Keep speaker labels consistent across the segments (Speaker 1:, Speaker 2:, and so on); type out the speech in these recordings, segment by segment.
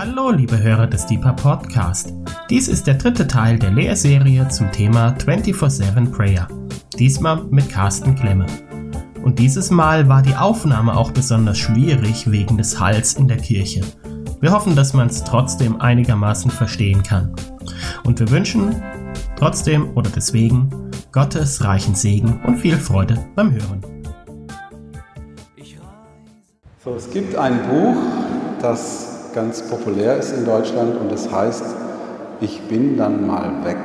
Speaker 1: Hallo, liebe Hörer des Deeper Podcast. Dies ist der dritte Teil der Lehrserie zum Thema 24-7 Prayer. Diesmal mit Carsten Klemme. Und dieses Mal war die Aufnahme auch besonders schwierig wegen des Halls in der Kirche. Wir hoffen, dass man es trotzdem einigermaßen verstehen kann. Und wir wünschen trotzdem oder deswegen Gottes reichen Segen und viel Freude beim Hören.
Speaker 2: So, es gibt ein Buch, das ganz populär ist in Deutschland und es heißt, ich bin dann mal weg.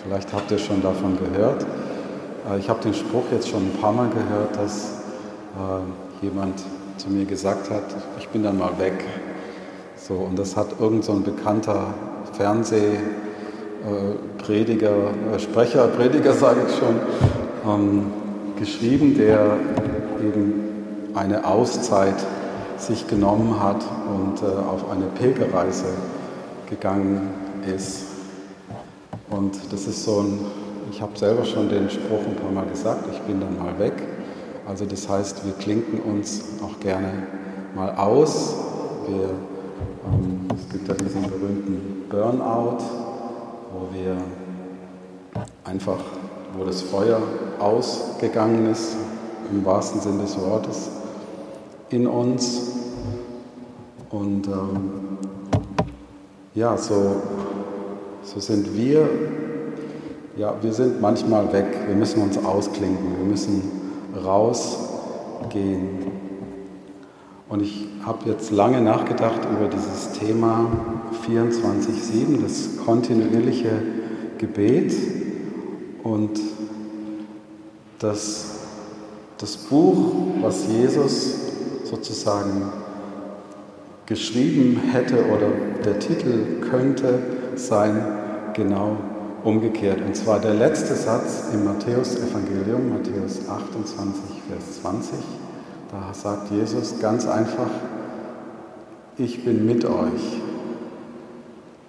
Speaker 2: Vielleicht habt ihr schon davon gehört. Äh, ich habe den Spruch jetzt schon ein paar Mal gehört, dass äh, jemand zu mir gesagt hat, ich bin dann mal weg. So, und das hat irgend so ein bekannter Fernsehprediger, äh, Sprecher, Prediger sage ich schon, ähm, geschrieben, der eben eine Auszeit sich genommen hat und äh, auf eine Pilgerreise gegangen ist. Und das ist so ein, ich habe selber schon den Spruch ein paar Mal gesagt, ich bin dann mal weg. Also das heißt, wir klinken uns auch gerne mal aus. Wir, ähm, es gibt ja diesen berühmten Burnout, wo wir einfach, wo das Feuer ausgegangen ist, im wahrsten Sinne des Wortes in uns. Und ähm, ja, so, so sind wir, ja, wir sind manchmal weg, wir müssen uns ausklinken, wir müssen rausgehen. Und ich habe jetzt lange nachgedacht über dieses Thema 24-7, das kontinuierliche Gebet. Und das, das Buch, was Jesus sozusagen geschrieben hätte oder der Titel könnte sein genau umgekehrt. Und zwar der letzte Satz im Matthäus-Evangelium, Matthäus 28, Vers 20. Da sagt Jesus ganz einfach, ich bin mit euch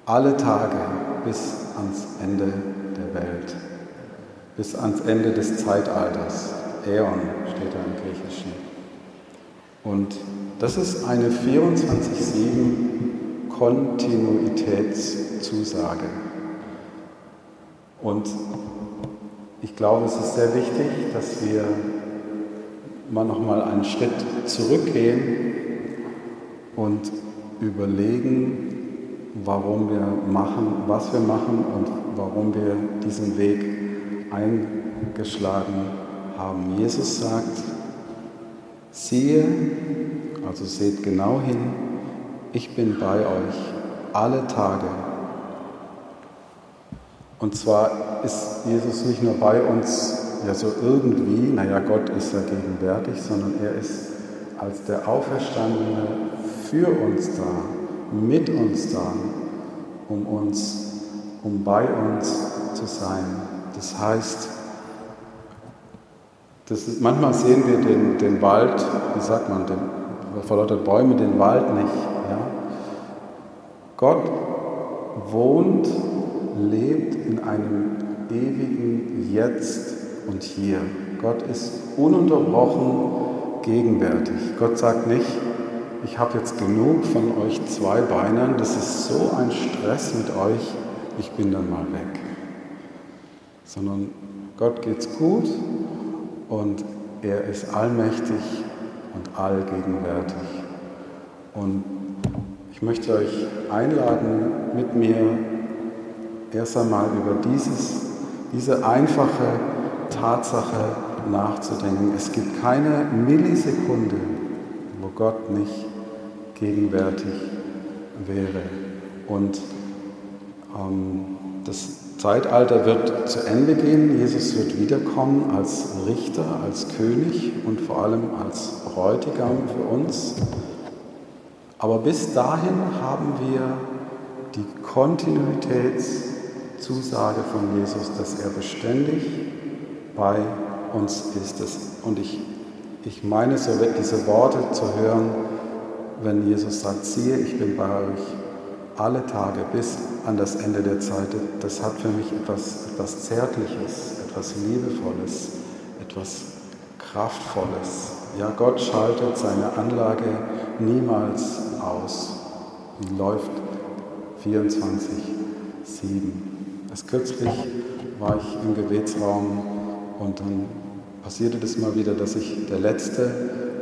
Speaker 2: alle Tage bis ans Ende der Welt, bis ans Ende des Zeitalters. Äon steht da im Griechischen. Und das ist eine 24-7 Kontinuitätszusage. Und ich glaube, es ist sehr wichtig, dass wir mal noch einen Schritt zurückgehen und überlegen, warum wir machen, was wir machen und warum wir diesen Weg eingeschlagen haben. Jesus sagt, Siehe, also seht genau hin, ich bin bei euch alle Tage. Und zwar ist Jesus nicht nur bei uns, ja so irgendwie, naja, Gott ist ja gegenwärtig, sondern er ist als der Auferstandene für uns da, mit uns da, um uns, um bei uns zu sein. Das heißt, das ist, manchmal sehen wir den, den Wald, wie sagt man, den, vor lauter Bäumen den Wald nicht. Ja? Gott wohnt, lebt in einem ewigen Jetzt und Hier. Gott ist ununterbrochen gegenwärtig. Gott sagt nicht, ich habe jetzt genug von euch zwei Beinern, das ist so ein Stress mit euch, ich bin dann mal weg. Sondern Gott geht's gut und er ist allmächtig und allgegenwärtig. Und ich möchte euch einladen, mit mir erst einmal über dieses, diese einfache Tatsache nachzudenken. Es gibt keine Millisekunde, wo Gott nicht gegenwärtig wäre. Und ähm, das Zeitalter wird zu Ende gehen. Jesus wird wiederkommen als Richter, als König und vor allem als Bräutigam für uns. Aber bis dahin haben wir die Kontinuitätszusage von Jesus, dass er beständig bei uns ist. Und ich, ich meine so diese Worte zu hören, wenn Jesus sagt, siehe, ich bin bei euch alle Tage bis an das Ende der Zeit, das hat für mich etwas, etwas Zärtliches, etwas Liebevolles, etwas Kraftvolles. Ja, Gott schaltet seine Anlage niemals aus. Die läuft 24-7. Erst kürzlich war ich im Gebetsraum und dann passierte das mal wieder, dass ich der Letzte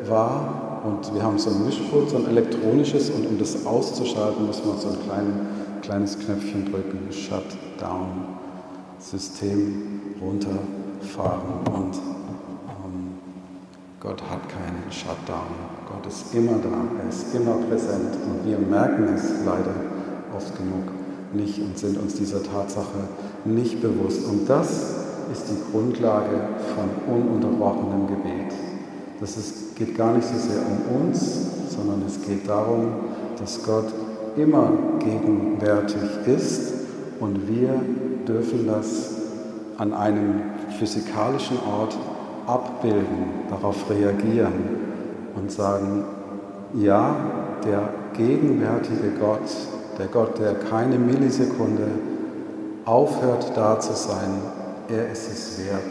Speaker 2: war und wir haben so ein Mischpult, so ein elektronisches und um das auszuschalten, muss man so ein klein, kleines Knöpfchen drücken, Shutdown, System runterfahren und ähm, Gott hat keinen Shutdown. Gott ist immer da, er ist immer präsent und wir merken es leider oft genug nicht und sind uns dieser Tatsache nicht bewusst. Und das ist die Grundlage von ununterbrochenem Gebet. Das ist, geht gar nicht so sehr um uns, sondern es geht darum, dass Gott immer gegenwärtig ist und wir dürfen das an einem physikalischen Ort abbilden, darauf reagieren und sagen, ja, der gegenwärtige Gott, der Gott, der keine Millisekunde aufhört da zu sein, er ist es wert,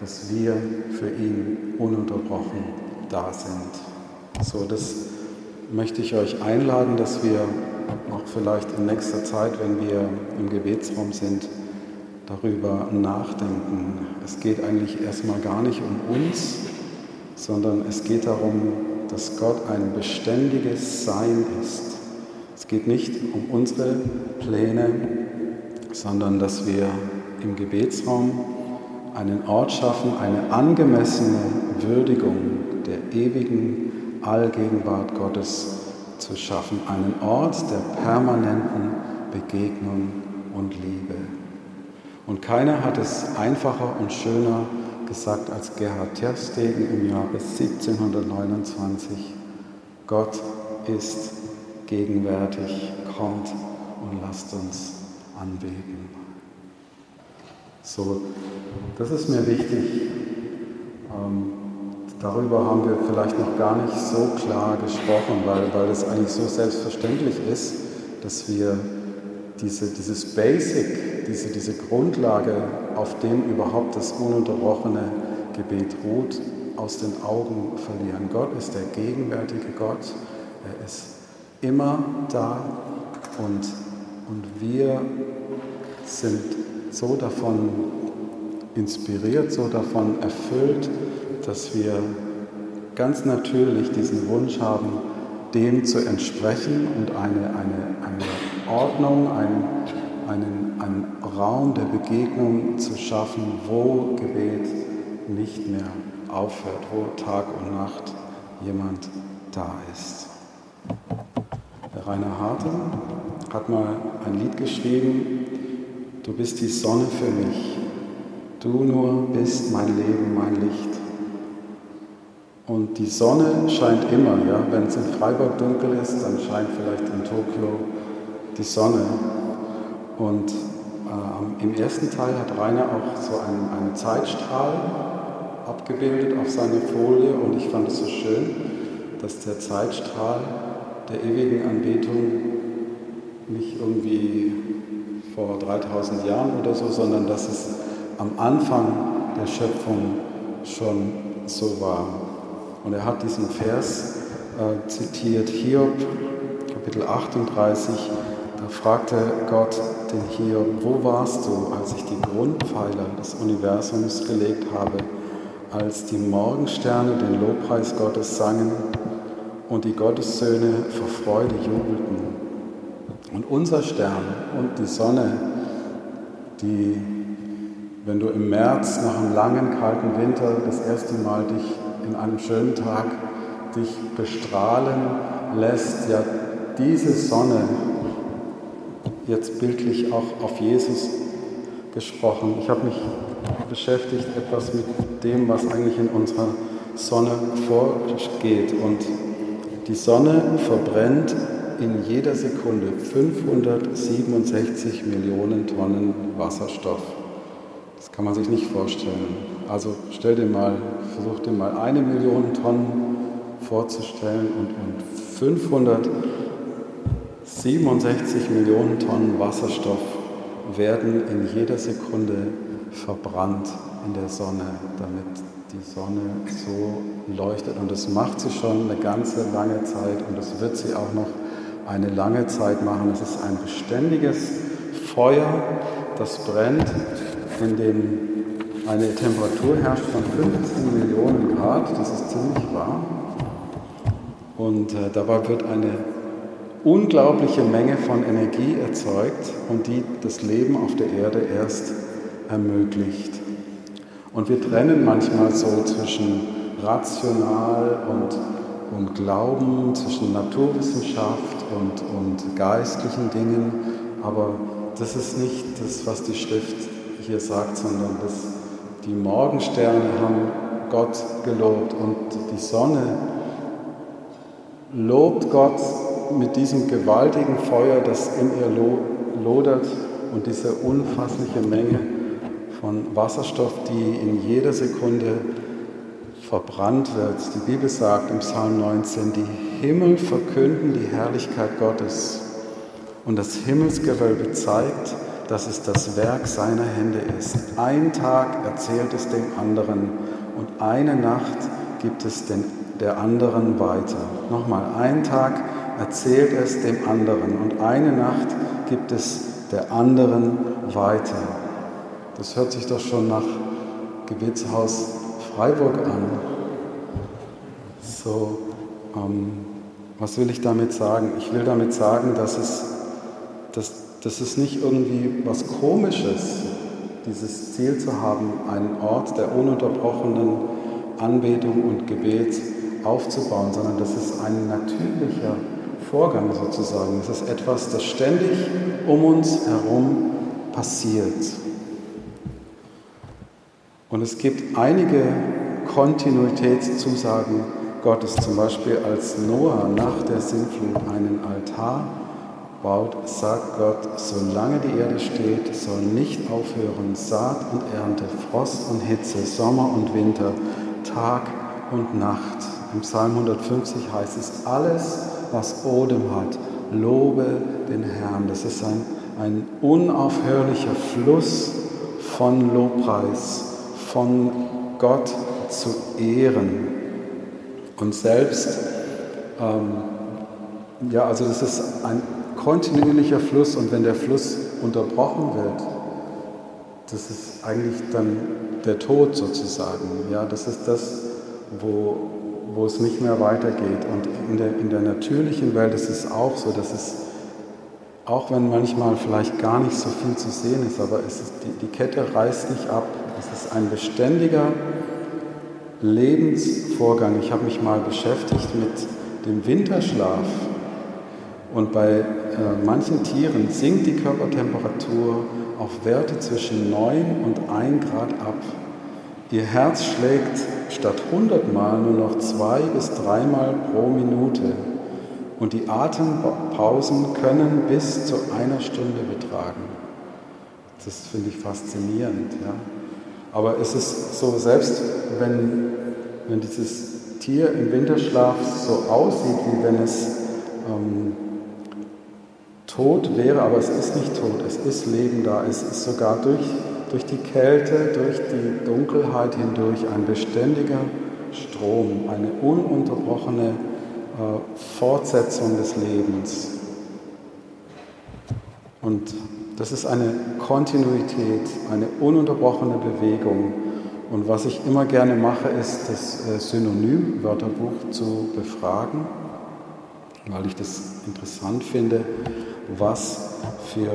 Speaker 2: dass wir für ihn ununterbrochen da sind. So, das möchte ich euch einladen, dass wir auch vielleicht in nächster Zeit, wenn wir im Gebetsraum sind, darüber nachdenken. Es geht eigentlich erstmal gar nicht um uns, sondern es geht darum, dass Gott ein beständiges Sein ist. Es geht nicht um unsere Pläne, sondern dass wir im Gebetsraum einen Ort schaffen, eine angemessene Würdigung der ewigen Allgegenwart Gottes zu schaffen, einen Ort der permanenten Begegnung und Liebe. Und keiner hat es einfacher und schöner gesagt als Gerhard Terstegen im Jahre 1729. Gott ist gegenwärtig, kommt und lasst uns anbeten. So, das ist mir wichtig. Ähm, darüber haben wir vielleicht noch gar nicht so klar gesprochen, weil, weil es eigentlich so selbstverständlich ist, dass wir diese, dieses Basic, diese, diese Grundlage, auf dem überhaupt das ununterbrochene Gebet ruht, aus den Augen verlieren. Gott ist der gegenwärtige Gott. Er ist immer da und, und wir sind so davon inspiriert, so davon erfüllt, dass wir ganz natürlich diesen Wunsch haben, dem zu entsprechen und eine, eine, eine Ordnung, einen, einen, einen Raum der Begegnung zu schaffen, wo Gebet nicht mehr aufhört, wo Tag und Nacht jemand da ist. Der Rainer Harte hat mal ein Lied geschrieben, Du bist die Sonne für mich. Du nur bist mein Leben, mein Licht. Und die Sonne scheint immer, ja. Wenn es in Freiburg dunkel ist, dann scheint vielleicht in Tokio die Sonne. Und äh, im ersten Teil hat Rainer auch so einen, einen Zeitstrahl abgebildet auf seiner Folie und ich fand es so schön, dass der Zeitstrahl der ewigen Anbetung nicht irgendwie vor 3000 Jahren oder so, sondern dass es am Anfang der Schöpfung schon so war. Und er hat diesen Vers äh, zitiert, Hiob, Kapitel 38, da fragte Gott den Hiob, wo warst du, als ich die Grundpfeiler des Universums gelegt habe, als die Morgensterne den Lobpreis Gottes sangen und die Gottessöhne vor Freude jubelten? Und unser Stern und die Sonne, die, wenn du im März nach einem langen, kalten Winter das erste Mal dich in einem schönen Tag dich bestrahlen lässt, ja, diese Sonne, jetzt bildlich auch auf Jesus gesprochen. Ich habe mich beschäftigt etwas mit dem, was eigentlich in unserer Sonne vorgeht. Und die Sonne verbrennt in jeder Sekunde 567 Millionen Tonnen Wasserstoff. Das kann man sich nicht vorstellen. Also stell dir mal, versuch dir mal eine Million Tonnen vorzustellen und, und 567 Millionen Tonnen Wasserstoff werden in jeder Sekunde verbrannt in der Sonne, damit die Sonne so leuchtet. Und das macht sie schon eine ganze lange Zeit und das wird sie auch noch eine lange Zeit machen. Es ist ein beständiges Feuer, das brennt, in dem eine Temperatur herrscht von 15 Millionen Grad. Das ist ziemlich warm. Und äh, dabei wird eine unglaubliche Menge von Energie erzeugt und die das Leben auf der Erde erst ermöglicht. Und wir trennen manchmal so zwischen rational und, und Glauben, zwischen Naturwissenschaft und, und geistlichen Dingen, aber das ist nicht das, was die Schrift hier sagt, sondern das, die Morgensterne haben Gott gelobt und die Sonne lobt Gott mit diesem gewaltigen Feuer, das in ihr lodert und diese unfassliche Menge von Wasserstoff, die in jeder Sekunde verbrannt wird. Die Bibel sagt im Psalm 19, die Himmel verkünden die Herrlichkeit Gottes und das Himmelsgewölbe zeigt, dass es das Werk seiner Hände ist. Ein Tag erzählt es dem anderen und eine Nacht gibt es den, der anderen weiter. Nochmal, ein Tag erzählt es dem anderen und eine Nacht gibt es der anderen weiter. Das hört sich doch schon nach Gebetshaus Freiburg an. So, ähm, was will ich damit sagen? Ich will damit sagen, dass es, dass, dass es nicht irgendwie was Komisches, dieses Ziel zu haben, einen Ort der ununterbrochenen Anbetung und Gebet aufzubauen, sondern das ist ein natürlicher Vorgang sozusagen. Es ist etwas, das ständig um uns herum passiert. Und es gibt einige Kontinuitätszusagen Gottes, zum Beispiel als Noah nach der Sintflut einen Altar baut, sagt Gott, solange die Erde steht, soll nicht aufhören Saat und Ernte, Frost und Hitze, Sommer und Winter, Tag und Nacht. Im Psalm 150 heißt es, alles, was Odem hat, lobe den Herrn. Das ist ein, ein unaufhörlicher Fluss von Lobpreis, von Gott zu ehren. Und selbst, ähm, ja, also das ist ein kontinuierlicher Fluss und wenn der Fluss unterbrochen wird, das ist eigentlich dann der Tod sozusagen. Ja, das ist das, wo, wo es nicht mehr weitergeht. Und in der, in der natürlichen Welt ist es auch so, dass es, auch wenn manchmal vielleicht gar nicht so viel zu sehen ist, aber es ist, die, die Kette reißt nicht ab. Es ist ein beständiger Lebensvorgang. Ich habe mich mal beschäftigt mit dem Winterschlaf. Und bei äh, manchen Tieren sinkt die Körpertemperatur auf Werte zwischen 9 und 1 Grad ab. Ihr Herz schlägt statt 100 Mal nur noch zwei bis dreimal pro Minute und die Atempausen können bis zu einer Stunde betragen. Das finde ich faszinierend. Ja? Aber es ist so, selbst wenn, wenn dieses Tier im Winterschlaf so aussieht, wie wenn es ähm, tot wäre, aber es ist nicht tot, es ist Leben da, es ist sogar durch durch die Kälte, durch die Dunkelheit hindurch ein beständiger Strom, eine ununterbrochene äh, Fortsetzung des Lebens. Und das ist eine Kontinuität, eine ununterbrochene Bewegung. Und was ich immer gerne mache, ist das äh, Synonym-Wörterbuch zu befragen, weil ich das interessant finde, was für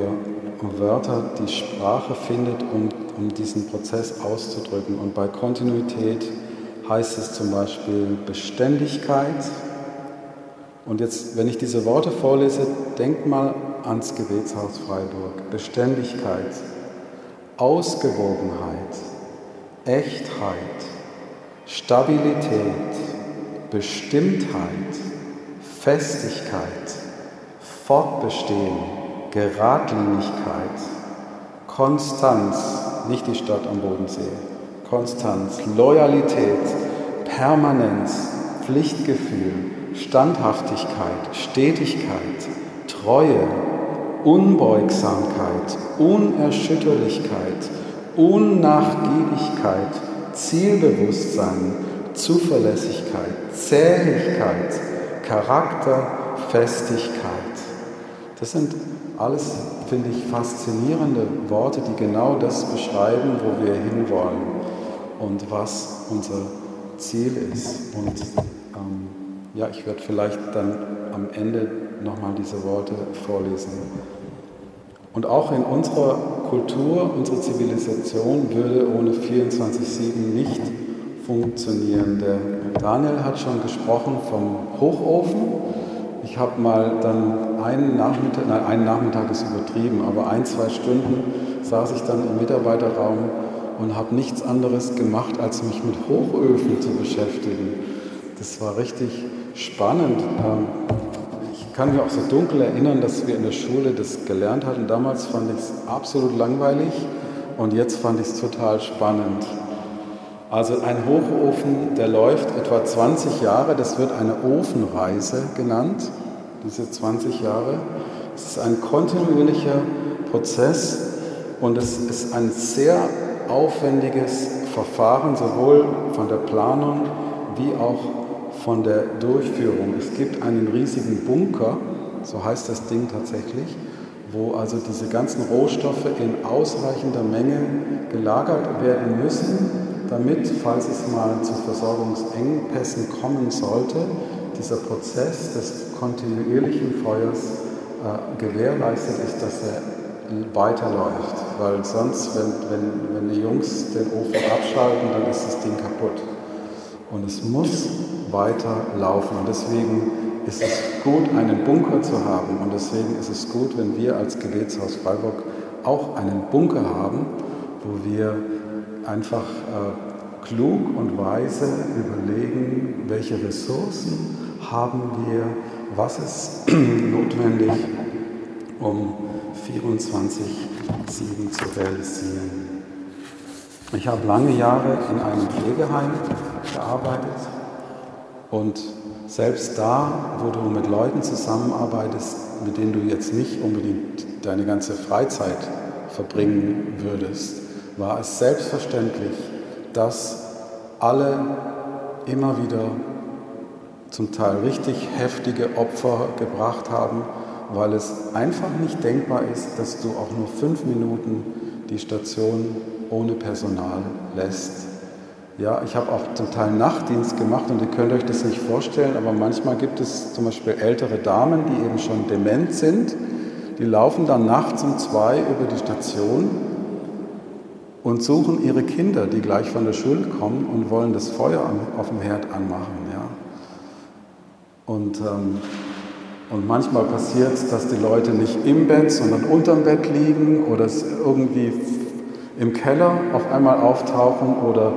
Speaker 2: Wörter die Sprache findet, um, um diesen Prozess auszudrücken. Und bei Kontinuität heißt es zum Beispiel Beständigkeit. Und jetzt, wenn ich diese Worte vorlese, denk mal ans Gebetshaus Freiburg. Beständigkeit, Ausgewogenheit, Echtheit, Stabilität, Bestimmtheit, Festigkeit, Fortbestehen, Geradlinigkeit, Konstanz, nicht die Stadt am Bodensee, Konstanz, Loyalität, Permanenz, Pflichtgefühl, Standhaftigkeit, Stetigkeit, Treue, Unbeugsamkeit, Unerschütterlichkeit, Unnachgiebigkeit, Zielbewusstsein, Zuverlässigkeit, Zähigkeit, Charakterfestigkeit. Das sind alles, finde ich, faszinierende Worte, die genau das beschreiben, wo wir hinwollen und was unser Ziel ist. Und ähm, ja, ich werde vielleicht dann am Ende nochmal diese Worte vorlesen. Und auch in unserer Kultur, unsere Zivilisation würde ohne 24-7 nicht funktionieren. Der Daniel hat schon gesprochen vom Hochofen. Ich habe mal dann einen Nachmittag, nein, einen Nachmittag ist übertrieben, aber ein, zwei Stunden saß ich dann im Mitarbeiterraum und habe nichts anderes gemacht, als mich mit Hochöfen zu beschäftigen. Das war richtig spannend. Ähm, ich kann mich auch so dunkel erinnern, dass wir in der Schule das gelernt hatten. Damals fand ich es absolut langweilig und jetzt fand ich es total spannend. Also ein Hochofen, der läuft etwa 20 Jahre, das wird eine Ofenreise genannt, diese 20 Jahre. Es ist ein kontinuierlicher Prozess und es ist ein sehr aufwendiges Verfahren, sowohl von der Planung wie auch von der Durchführung. Es gibt einen riesigen Bunker, so heißt das Ding tatsächlich, wo also diese ganzen Rohstoffe in ausreichender Menge gelagert werden müssen, damit, falls es mal zu Versorgungsengpässen kommen sollte, dieser Prozess des kontinuierlichen Feuers äh, gewährleistet ist, dass er weiterläuft. Weil sonst, wenn, wenn, wenn die Jungs den Ofen abschalten, dann ist das Ding kaputt. Und es muss weiterlaufen. Und deswegen ist es gut, einen Bunker zu haben. Und deswegen ist es gut, wenn wir als Gebetshaus Freiburg auch einen Bunker haben, wo wir einfach äh, klug und weise überlegen, welche Ressourcen haben wir, was ist notwendig, um 24-7 zu realisieren. Ich habe lange Jahre in einem Pflegeheim gearbeitet und selbst da, wo du mit Leuten zusammenarbeitest, mit denen du jetzt nicht unbedingt deine ganze Freizeit verbringen würdest, war es selbstverständlich, dass alle immer wieder zum Teil richtig heftige Opfer gebracht haben, weil es einfach nicht denkbar ist, dass du auch nur fünf Minuten die Station ohne Personal lässt. Ja, ich habe auch zum Teil Nachtdienst gemacht und ihr könnt euch das nicht vorstellen, aber manchmal gibt es zum Beispiel ältere Damen, die eben schon dement sind, die laufen dann nachts um zwei über die Station und suchen ihre Kinder, die gleich von der Schule kommen und wollen das Feuer auf dem Herd anmachen. Und ähm, und manchmal passiert es, dass die Leute nicht im Bett, sondern unterm Bett liegen oder es irgendwie im Keller auf einmal auftauchen oder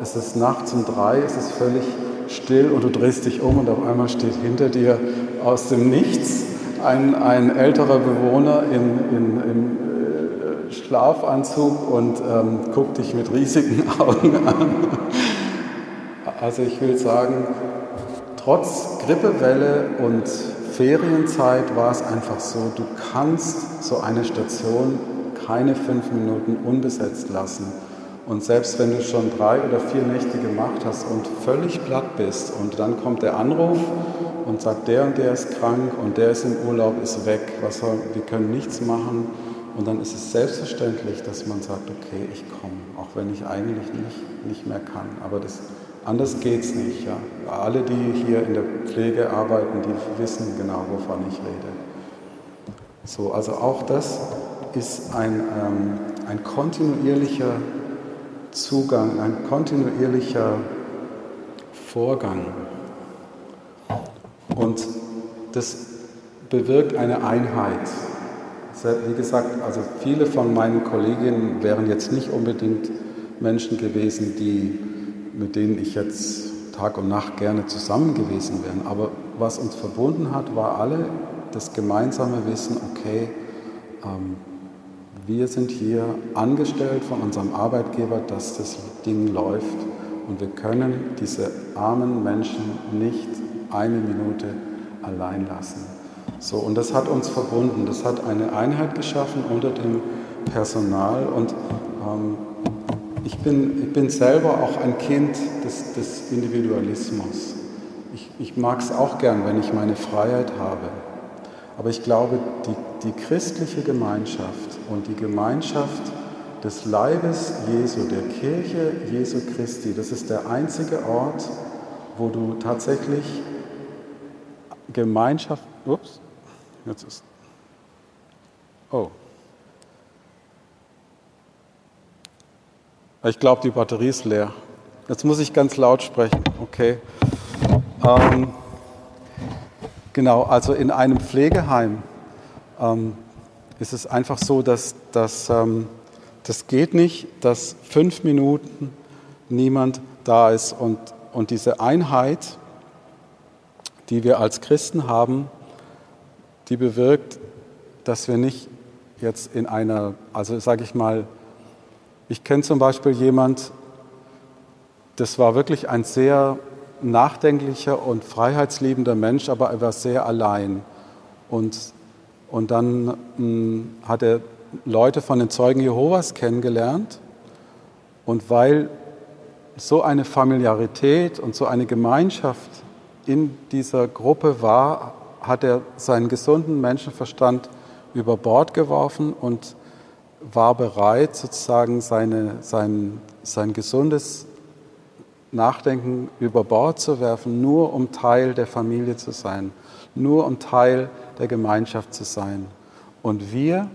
Speaker 2: es ist nachts um drei, es ist völlig still und du drehst dich um und auf einmal steht hinter dir aus dem Nichts ein, ein älterer Bewohner in, in, im äh, Schlafanzug und ähm, guckt dich mit riesigen Augen an. Also ich will sagen, trotz Grippewelle und Ferienzeit war es einfach so, du kannst so eine Station keine fünf Minuten unbesetzt lassen. Und selbst wenn du schon drei oder vier Nächte gemacht hast und völlig platt bist und dann kommt der Anruf und sagt, der und der ist krank und der ist im Urlaub, ist weg, was wir können nichts machen. Und dann ist es selbstverständlich, dass man sagt, okay, ich komme, auch wenn ich eigentlich nicht, nicht mehr kann. Aber das Anders geht es nicht. Ja. Alle, die hier in der Pflege arbeiten, die wissen genau, wovon ich rede. So, also auch das ist ein, ähm, ein kontinuierlicher Zugang, ein kontinuierlicher Vorgang. Und das bewirkt eine Einheit. Wie gesagt, also viele von meinen Kolleginnen wären jetzt nicht unbedingt Menschen gewesen, die mit denen ich jetzt Tag und Nacht gerne zusammen gewesen wäre. Aber was uns verbunden hat, war alle das gemeinsame Wissen, okay, ähm, wir sind hier angestellt von unserem Arbeitgeber, dass das Ding läuft und wir können diese armen Menschen nicht eine Minute allein lassen. So, und das hat uns verbunden, das hat eine Einheit geschaffen unter dem Personal und ähm, ich bin, ich bin selber auch ein Kind des, des Individualismus. Ich, ich mag es auch gern, wenn ich meine Freiheit habe. Aber ich glaube, die, die christliche Gemeinschaft und die Gemeinschaft des Leibes Jesu, der Kirche Jesu Christi, das ist der einzige Ort, wo du tatsächlich Gemeinschaft, ups, jetzt ist, oh, ich glaube, die Batterie ist leer. Jetzt muss ich ganz laut sprechen, okay. Ähm, genau, also in einem Pflegeheim ähm, ist es einfach so, dass, dass ähm, das geht nicht, dass fünf Minuten niemand da ist und, und diese Einheit, die wir als Christen haben, die bewirkt, dass wir nicht jetzt in einer, also sage ich mal, ich kenne zum Beispiel jemand, das war wirklich ein sehr nachdenklicher und freiheitsliebender Mensch, aber er war sehr allein. Und, und dann mh, hm, hat er Leute von den Zeugen Jehovas kennengelernt. Und weil so eine Familiarität und so eine Gemeinschaft in dieser Gruppe war, hat er seinen gesunden Menschenverstand über Bord geworfen und war bereit, sozusagen seine, sein, sein gesundes Nachdenken über Bord zu werfen, nur um Teil der Familie zu sein, nur um Teil der Gemeinschaft zu sein. Und wir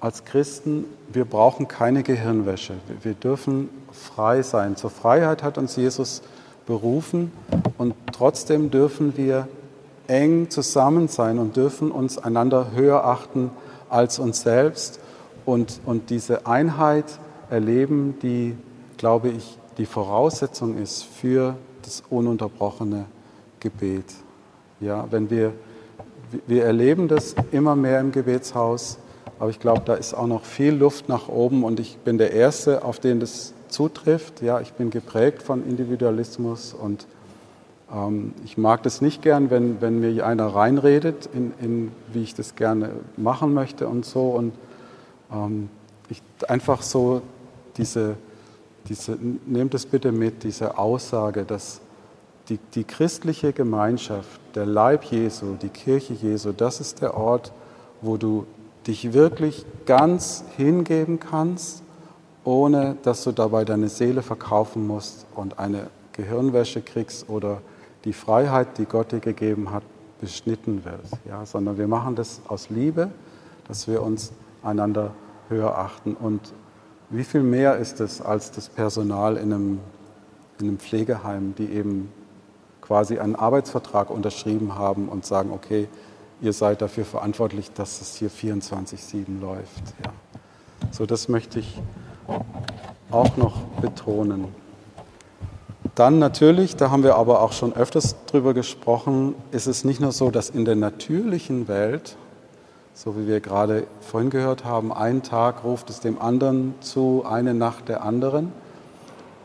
Speaker 2: als Christen, wir brauchen keine Gehirnwäsche. Wir dürfen frei sein. Zur Freiheit hat uns Jesus berufen und trotzdem dürfen wir eng zusammen sein und dürfen uns einander höher achten als uns selbst und, und diese Einheit erleben, die, glaube ich, die Voraussetzung ist für das ununterbrochene Gebet. Ja, wenn wir, wir erleben das immer mehr im Gebetshaus, aber ich glaube, da ist auch noch viel Luft nach oben und ich bin der Erste, auf den das zutrifft. Ja, ich bin geprägt von Individualismus und ähm, ich mag das nicht gern, wenn, wenn mir einer reinredet, in, in, wie ich das gerne machen möchte und so. Und ähm, ich, einfach so diese, diese, nehmt es bitte mit, diese Aussage, dass die, die christliche Gemeinschaft, der Leib Jesu, die Kirche Jesu, das ist der Ort, wo du dich wirklich ganz hingeben kannst, ohne dass du dabei deine Seele verkaufen musst und eine Gehirnwäsche kriegst oder die Freiheit, die Gott dir gegeben hat, beschnitten wird. Ja, sondern wir machen das aus Liebe, dass wir uns einander höher achten. Und wie viel mehr ist es als das Personal in einem, in einem Pflegeheim, die eben quasi einen Arbeitsvertrag unterschrieben haben und sagen, okay, ihr seid dafür verantwortlich, dass es hier 24-7 läuft. Ja. So, das möchte ich auch noch betonen. Dann natürlich, da haben wir aber auch schon öfters drüber gesprochen, ist es nicht nur so, dass in der natürlichen Welt so wie wir gerade vorhin gehört haben, ein Tag ruft es dem anderen zu, eine Nacht der anderen.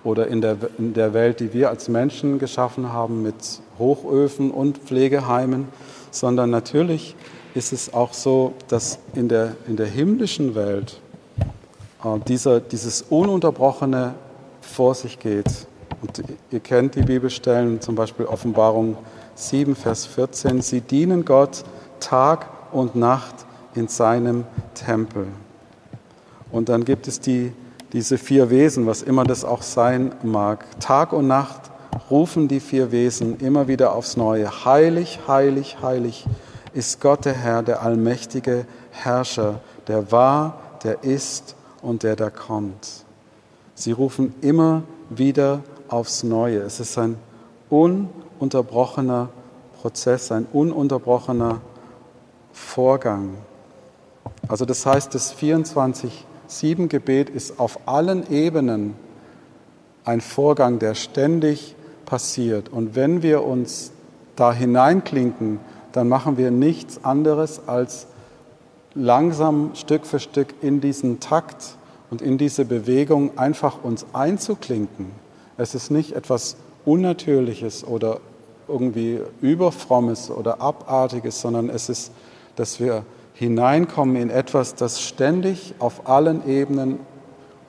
Speaker 2: Oder in der, in der Welt, die wir als Menschen geschaffen haben, mit Hochöfen und Pflegeheimen, sondern natürlich ist es auch so, dass in der, in der himmlischen Welt äh, dieser, dieses Ununterbrochene vor sich geht. Und ihr kennt die Bibelstellen, zum Beispiel Offenbarung 7, Vers 14. Sie dienen Gott Tag und Nacht in seinem Tempel. Und dann gibt es die, diese vier Wesen, was immer das auch sein mag. Tag und Nacht rufen die vier Wesen immer wieder aufs Neue. Heilig, heilig, heilig ist Gott der Herr, der allmächtige Herrscher, der war, der ist und der da kommt. Sie rufen immer wieder aufs Neue. Es ist ein ununterbrochener Prozess, ein ununterbrochener Vorgang. Also das heißt, das 24-7-Gebet ist auf allen Ebenen ein Vorgang, der ständig passiert. Und wenn wir uns da hineinklinken, dann machen wir nichts anderes als langsam Stück für Stück in diesen Takt und in diese Bewegung einfach uns einzuklinken. Es ist nicht etwas Unnatürliches oder irgendwie Überfrommes oder Abartiges, sondern es ist, dass wir hineinkommen in etwas, das ständig auf allen Ebenen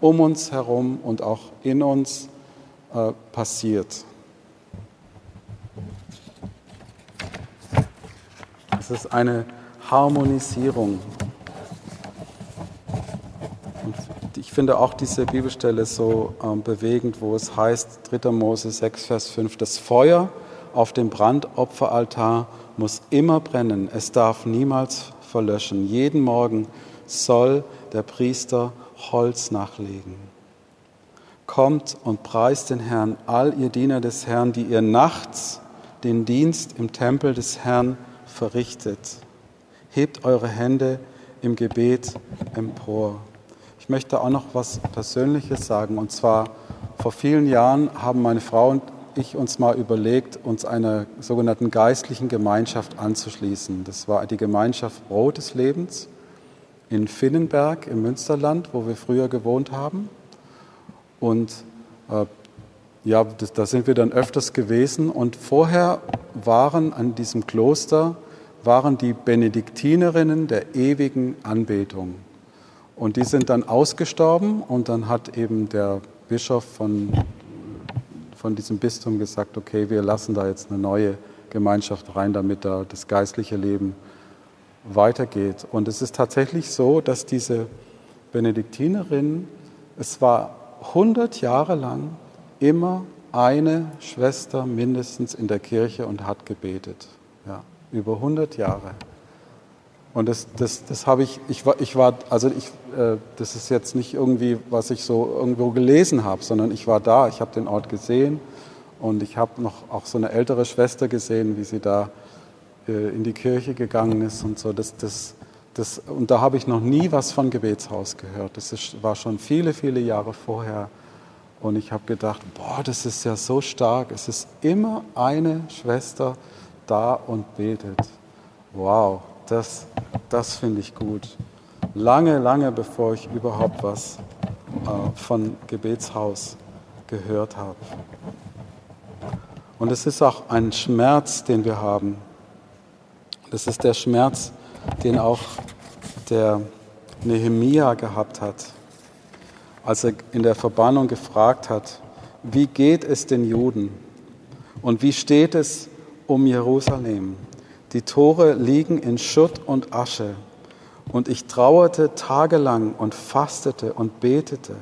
Speaker 2: um uns herum und auch in uns äh, passiert. Es ist eine Harmonisierung. Und ich finde auch diese Bibelstelle so ähm, bewegend, wo es heißt, 3. Mose 6, Vers 5, das Feuer auf dem Brandopferaltar muss immer brennen, es darf niemals verlöschen. Jeden Morgen soll der Priester Holz nachlegen. Kommt und preist den Herrn, all ihr Diener des Herrn, die ihr nachts den Dienst im Tempel des Herrn verrichtet. Hebt eure Hände im Gebet empor. Ich möchte auch noch was Persönliches sagen. Und zwar, vor vielen Jahren haben meine Frau und ich uns mal überlegt, uns einer sogenannten geistlichen Gemeinschaft anzuschließen. Das war die Gemeinschaft Brot des Lebens in Finnenberg im Münsterland, wo wir früher gewohnt haben. Und äh, ja, das, da sind wir dann öfters gewesen. Und vorher waren an diesem Kloster waren die Benediktinerinnen der ewigen Anbetung. Und die sind dann ausgestorben und dann hat eben der Bischof von, von diesem Bistum gesagt, okay, wir lassen da jetzt eine neue Gemeinschaft rein, damit da das geistliche Leben weitergeht. Und es ist tatsächlich so, dass diese Benediktinerin, es war 100 Jahre lang immer eine Schwester mindestens in der Kirche und hat gebetet. Ja, über 100 Jahre. Und das, das, das habe ich, ich war, ich war also ich, äh, das ist jetzt nicht irgendwie, was ich so irgendwo gelesen habe, sondern ich war da, ich habe den Ort gesehen und ich habe noch auch so eine ältere Schwester gesehen, wie sie da äh, in die Kirche gegangen ist und so. Das, das, das, und da habe ich noch nie was von Gebetshaus gehört. Das ist, war schon viele, viele Jahre vorher. Und ich habe gedacht, boah, das ist ja so stark. Es ist immer eine Schwester da und betet. Wow, das, das finde ich gut. Lange, lange bevor ich überhaupt was äh, von Gebetshaus gehört habe. Und es ist auch ein Schmerz, den wir haben. Das ist der Schmerz, den auch der Nehemia gehabt hat, als er in der Verbannung gefragt hat, wie geht es den Juden und wie steht es um Jerusalem? Die Tore liegen in Schutt und Asche. Und ich trauerte tagelang und fastete und betete.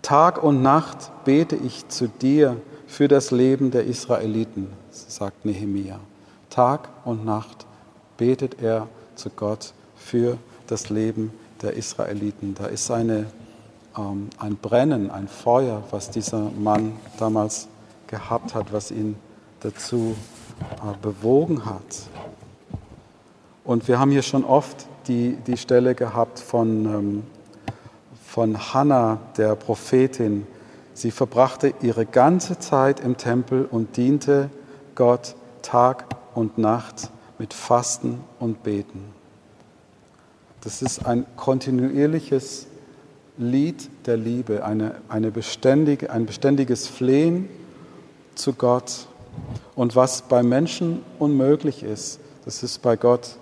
Speaker 2: Tag und Nacht bete ich zu dir für das Leben der Israeliten, sagt Nehemia. Tag und Nacht betet er zu Gott für das Leben der Israeliten. Da ist eine, ähm, ein Brennen, ein Feuer, was dieser Mann damals gehabt hat, was ihn dazu bewogen hat. Und wir haben hier schon oft die, die Stelle gehabt von, ähm, von Hannah, der Prophetin. Sie verbrachte ihre ganze Zeit im Tempel und diente Gott Tag und Nacht mit Fasten und Beten. Das ist ein kontinuierliches Lied der Liebe, eine, eine beständige, ein beständiges Flehen zu Gott und was bei Menschen unmöglich ist, das ist bei Gott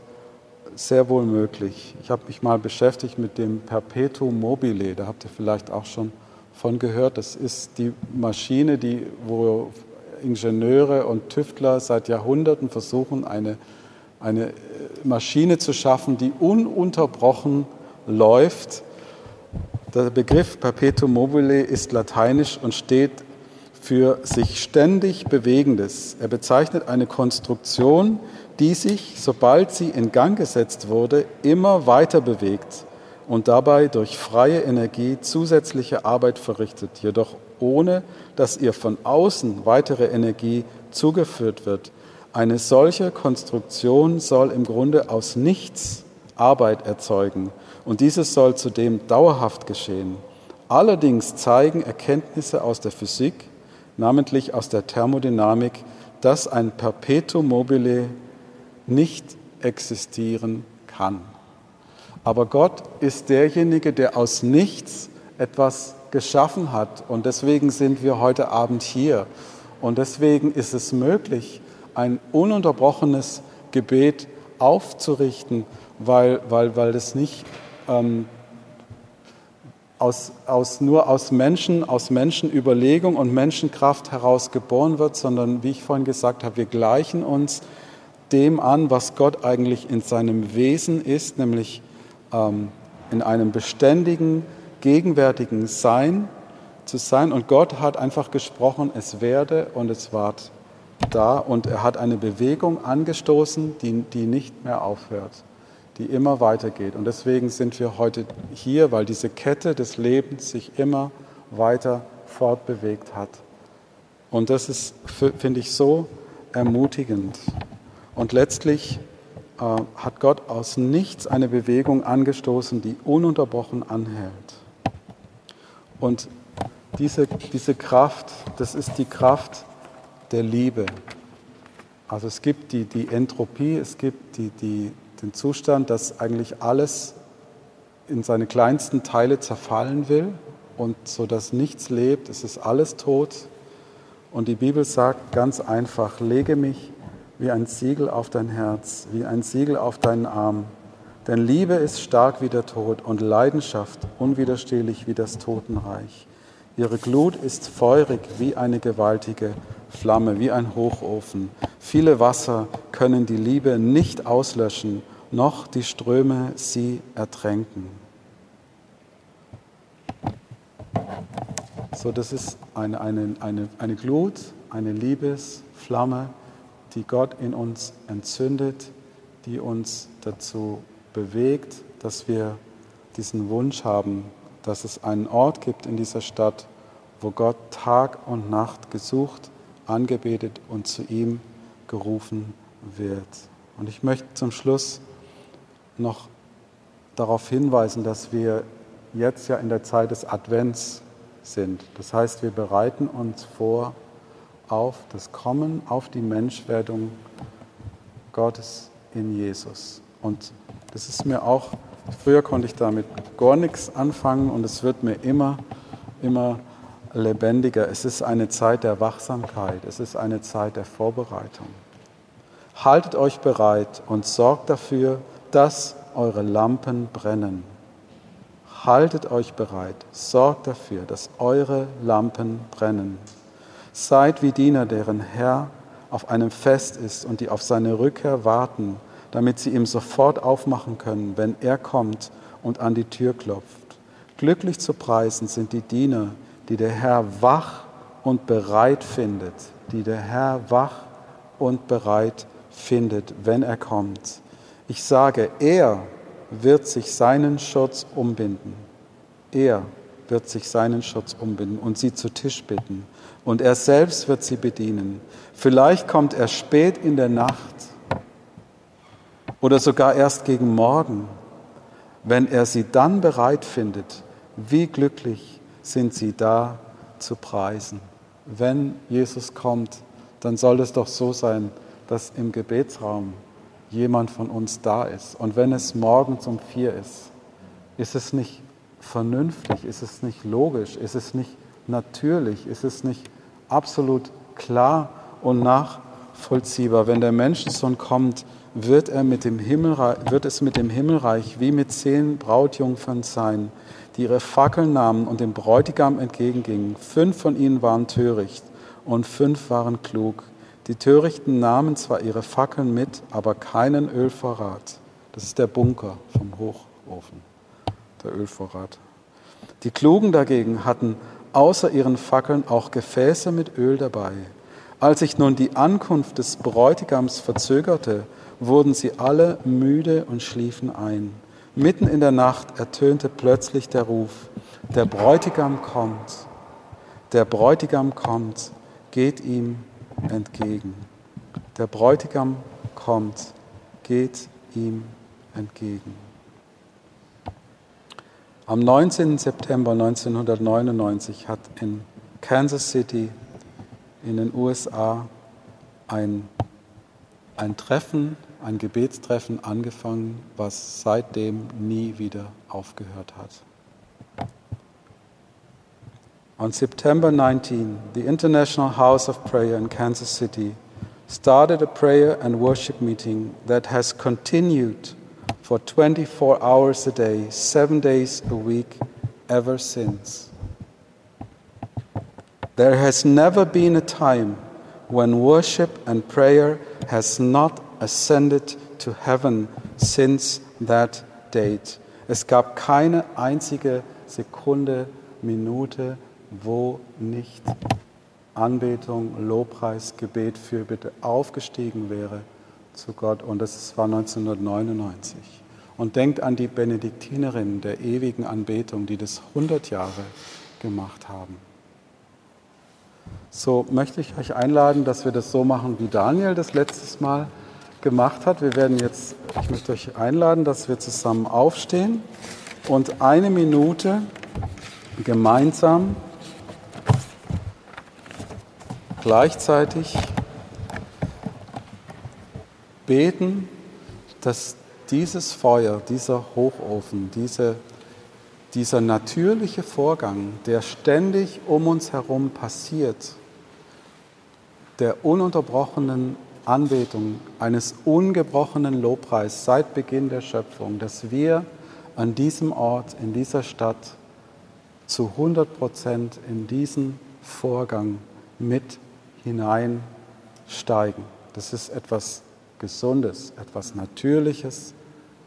Speaker 2: sehr wohl möglich. Ich habe mich mal beschäftigt mit dem Perpetuum mobile, da habt ihr vielleicht auch schon von gehört. Das ist die Maschine, die, wo Ingenieure und Tüftler seit Jahrhunderten versuchen, eine, eine Maschine zu schaffen, die ununterbrochen läuft. Der Begriff Perpetuum mobile ist lateinisch und steht für sich ständig Bewegendes. Er bezeichnet eine Konstruktion, die sich, sobald sie in Gang gesetzt wurde, immer weiter bewegt und dabei durch freie Energie zusätzliche Arbeit verrichtet, jedoch ohne dass ihr von außen weitere Energie zugeführt wird. Eine solche Konstruktion soll im Grunde aus nichts Arbeit erzeugen und dieses soll zudem dauerhaft geschehen. Allerdings zeigen Erkenntnisse aus der Physik, namentlich aus der Thermodynamik, dass ein Perpetuum mobile nicht existieren kann. Aber Gott ist derjenige, der aus nichts etwas geschaffen hat. Und deswegen sind wir heute Abend hier. Und deswegen ist es möglich, ein ununterbrochenes Gebet aufzurichten, weil, weil, weil das nicht ähm, aus, aus, nur aus Menschen, aus Menschenüberlegung und Menschenkraft heraus geboren wird, sondern wie ich vorhin gesagt habe, wir gleichen uns dem an, was Gott eigentlich in seinem Wesen ist, nämlich ähm, in einem beständigen, gegenwärtigen Sein zu sein. Und Gott hat einfach gesprochen, es werde und es ward da. Und er hat eine Bewegung angestoßen, die, die nicht mehr aufhört, die immer weitergeht. Und deswegen sind wir heute hier, weil diese Kette des Lebens sich immer weiter fortbewegt hat. Und das ist, finde ich, so ermutigend. Und letztlich äh, hat Gott aus nichts eine Bewegung angestoßen, die ununterbrochen anhält. Und diese, diese Kraft, das ist die Kraft der Liebe. Also es gibt die, die Entropie, es gibt die, die, den Zustand, dass eigentlich alles in seine kleinsten Teile zerfallen will und so dass nichts lebt, es ist alles tot. Und die Bibel sagt ganz einfach, lege mich wie ein Siegel auf dein Herz, wie ein Siegel auf deinen Arm. Denn Liebe ist stark wie der Tod und Leidenschaft unwiderstehlich wie das Totenreich. Ihre Glut ist feurig wie eine gewaltige Flamme, wie ein Hochofen. Viele Wasser können die Liebe nicht auslöschen, noch die Ströme sie ertränken. So, das ist eine, eine, eine, eine Glut, eine Liebesflamme, die Gott in uns entzündet, die uns dazu bewegt, dass wir diesen Wunsch haben, dass es einen Ort gibt in dieser Stadt, wo Gott Tag und Nacht gesucht, angebetet und zu ihm gerufen wird. Und ich möchte zum Schluss noch darauf hinweisen, dass wir jetzt ja in der Zeit des Advents sind. Das heißt, wir bereiten uns vor auf das Kommen, auf die Menschwerdung Gottes in Jesus. Und das ist mir auch Früher konnte ich damit gar nichts anfangen und es wird mir immer, immer lebendiger. Es ist eine Zeit der Wachsamkeit, es ist eine Zeit der Vorbereitung. Haltet euch bereit und sorgt dafür, dass eure Lampen brennen. Haltet euch bereit, sorgt dafür, dass eure Lampen brennen. Seid wie Diener, deren Herr auf einem Fest ist und die auf seine Rückkehr warten damit sie ihm sofort aufmachen können, wenn er kommt und an die Tür klopft. Glücklich zu preisen sind die Diener, die der Herr wach und bereit findet, die der Herr wach und bereit findet, wenn er kommt. Ich sage, er wird sich seinen Schutz umbinden. Er wird sich seinen Schutz umbinden und sie zu Tisch bitten. Und er selbst wird sie bedienen. Vielleicht kommt er spät in der Nacht oder sogar erst gegen morgen, wenn er sie dann bereit findet, wie glücklich sind sie da zu preisen. Wenn Jesus kommt, dann soll es doch so sein, dass im Gebetsraum jemand von uns da ist. Und wenn es morgens um vier ist, ist es nicht vernünftig, ist es nicht logisch, ist es nicht natürlich, ist es nicht absolut klar und nachvollziehbar, wenn der Menschensohn kommt, wird, er mit dem Himmelreich, wird es mit dem Himmelreich wie mit zehn Brautjungfern sein, die ihre Fackeln nahmen und dem Bräutigam entgegengingen. Fünf von ihnen waren töricht und fünf waren klug. Die Törichten nahmen zwar ihre Fackeln mit, aber keinen Ölvorrat. Das ist der Bunker vom Hochofen, der Ölvorrat. Die Klugen dagegen hatten außer ihren Fackeln auch Gefäße mit Öl dabei. Als sich nun die Ankunft des Bräutigams verzögerte, wurden sie alle müde und schliefen ein. Mitten in der Nacht ertönte plötzlich der Ruf, der Bräutigam kommt, der Bräutigam kommt, geht ihm entgegen. Der Bräutigam kommt, geht ihm entgegen. Am 19. September 1999 hat in Kansas City in den USA ein, ein Treffen ein Gebetstreffen angefangen, was seitdem nie wieder aufgehört hat. On September 19, the International House of Prayer in Kansas City started a prayer and worship meeting that has continued for 24 hours a day, seven days a week, ever since. There has never been a time when worship and prayer has not ascended to heaven since that date. Es gab keine einzige Sekunde, Minute, wo nicht Anbetung, Lobpreis, Gebet, Fürbitte aufgestiegen wäre zu Gott. Und das war 1999. Und denkt an die Benediktinerinnen der ewigen Anbetung, die das 100 Jahre gemacht haben. So möchte ich euch einladen, dass wir das so machen, wie Daniel das letztes Mal gemacht hat. Wir werden jetzt, ich möchte euch einladen, dass wir zusammen aufstehen und eine Minute gemeinsam gleichzeitig beten, dass dieses Feuer, dieser Hochofen, diese, dieser natürliche Vorgang, der ständig um uns herum passiert, der ununterbrochenen Anbetung, eines ungebrochenen Lobpreis seit Beginn der Schöpfung, dass wir an diesem Ort, in dieser Stadt zu 100 Prozent in diesen Vorgang mit hineinsteigen. Das ist etwas Gesundes, etwas Natürliches,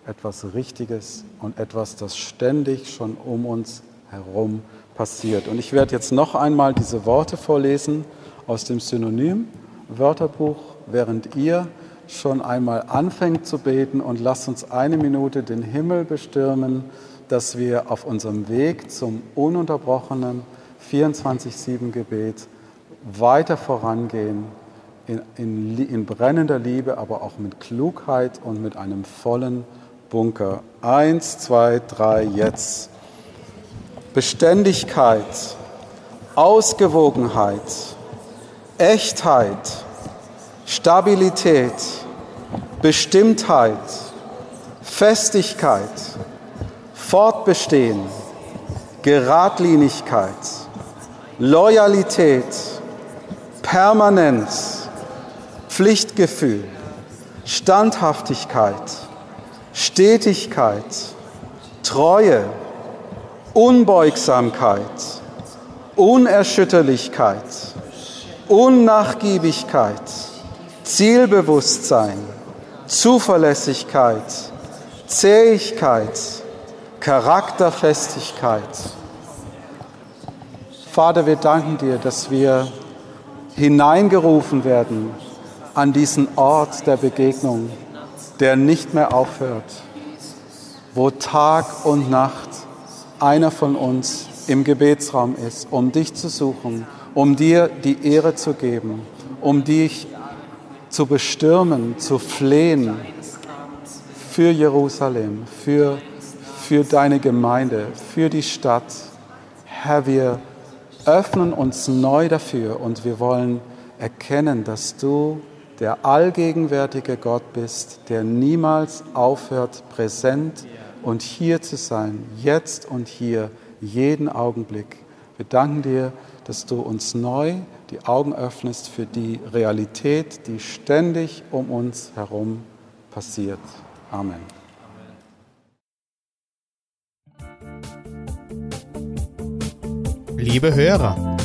Speaker 2: etwas Richtiges und etwas, das ständig schon um uns herum passiert. Und ich werde jetzt noch einmal diese Worte vorlesen aus dem Synonym-Wörterbuch, während ihr schon einmal anfängt zu beten und lasst uns eine Minute den Himmel bestürmen, dass wir auf unserem Weg zum ununterbrochenen 24-7-Gebet weiter vorangehen, in, in, in brennender Liebe, aber auch mit Klugheit und mit einem vollen Bunker. Eins, zwei, drei, jetzt. Beständigkeit, Ausgewogenheit, Echtheit, Stabilität, Bestimmtheit, Festigkeit, Fortbestehen, Geradlinigkeit, Loyalität, Permanenz, Pflichtgefühl, Standhaftigkeit, Stetigkeit, Treue, Unbeugsamkeit, Unerschütterlichkeit, Unnachgiebigkeit, Zielbewusstsein, Zuverlässigkeit, Zähigkeit, Charakterfestigkeit. Vater, wir danken dir, dass wir hineingerufen werden an diesen Ort der Begegnung, der nicht mehr aufhört, wo Tag und Nacht einer von uns im Gebetsraum ist, um dich zu suchen, um dir die Ehre zu geben, um dich zu bestürmen, zu flehen für Jerusalem, für, für deine Gemeinde, für die Stadt. Herr, wir öffnen uns neu dafür und wir wollen erkennen, dass du der allgegenwärtige Gott bist, der niemals aufhört, präsent und hier zu sein, jetzt und hier, jeden Augenblick. Wir danken dir, dass du uns neu die Augen öffnest für die Realität, die ständig um uns herum passiert. Amen.
Speaker 1: Liebe Hörer,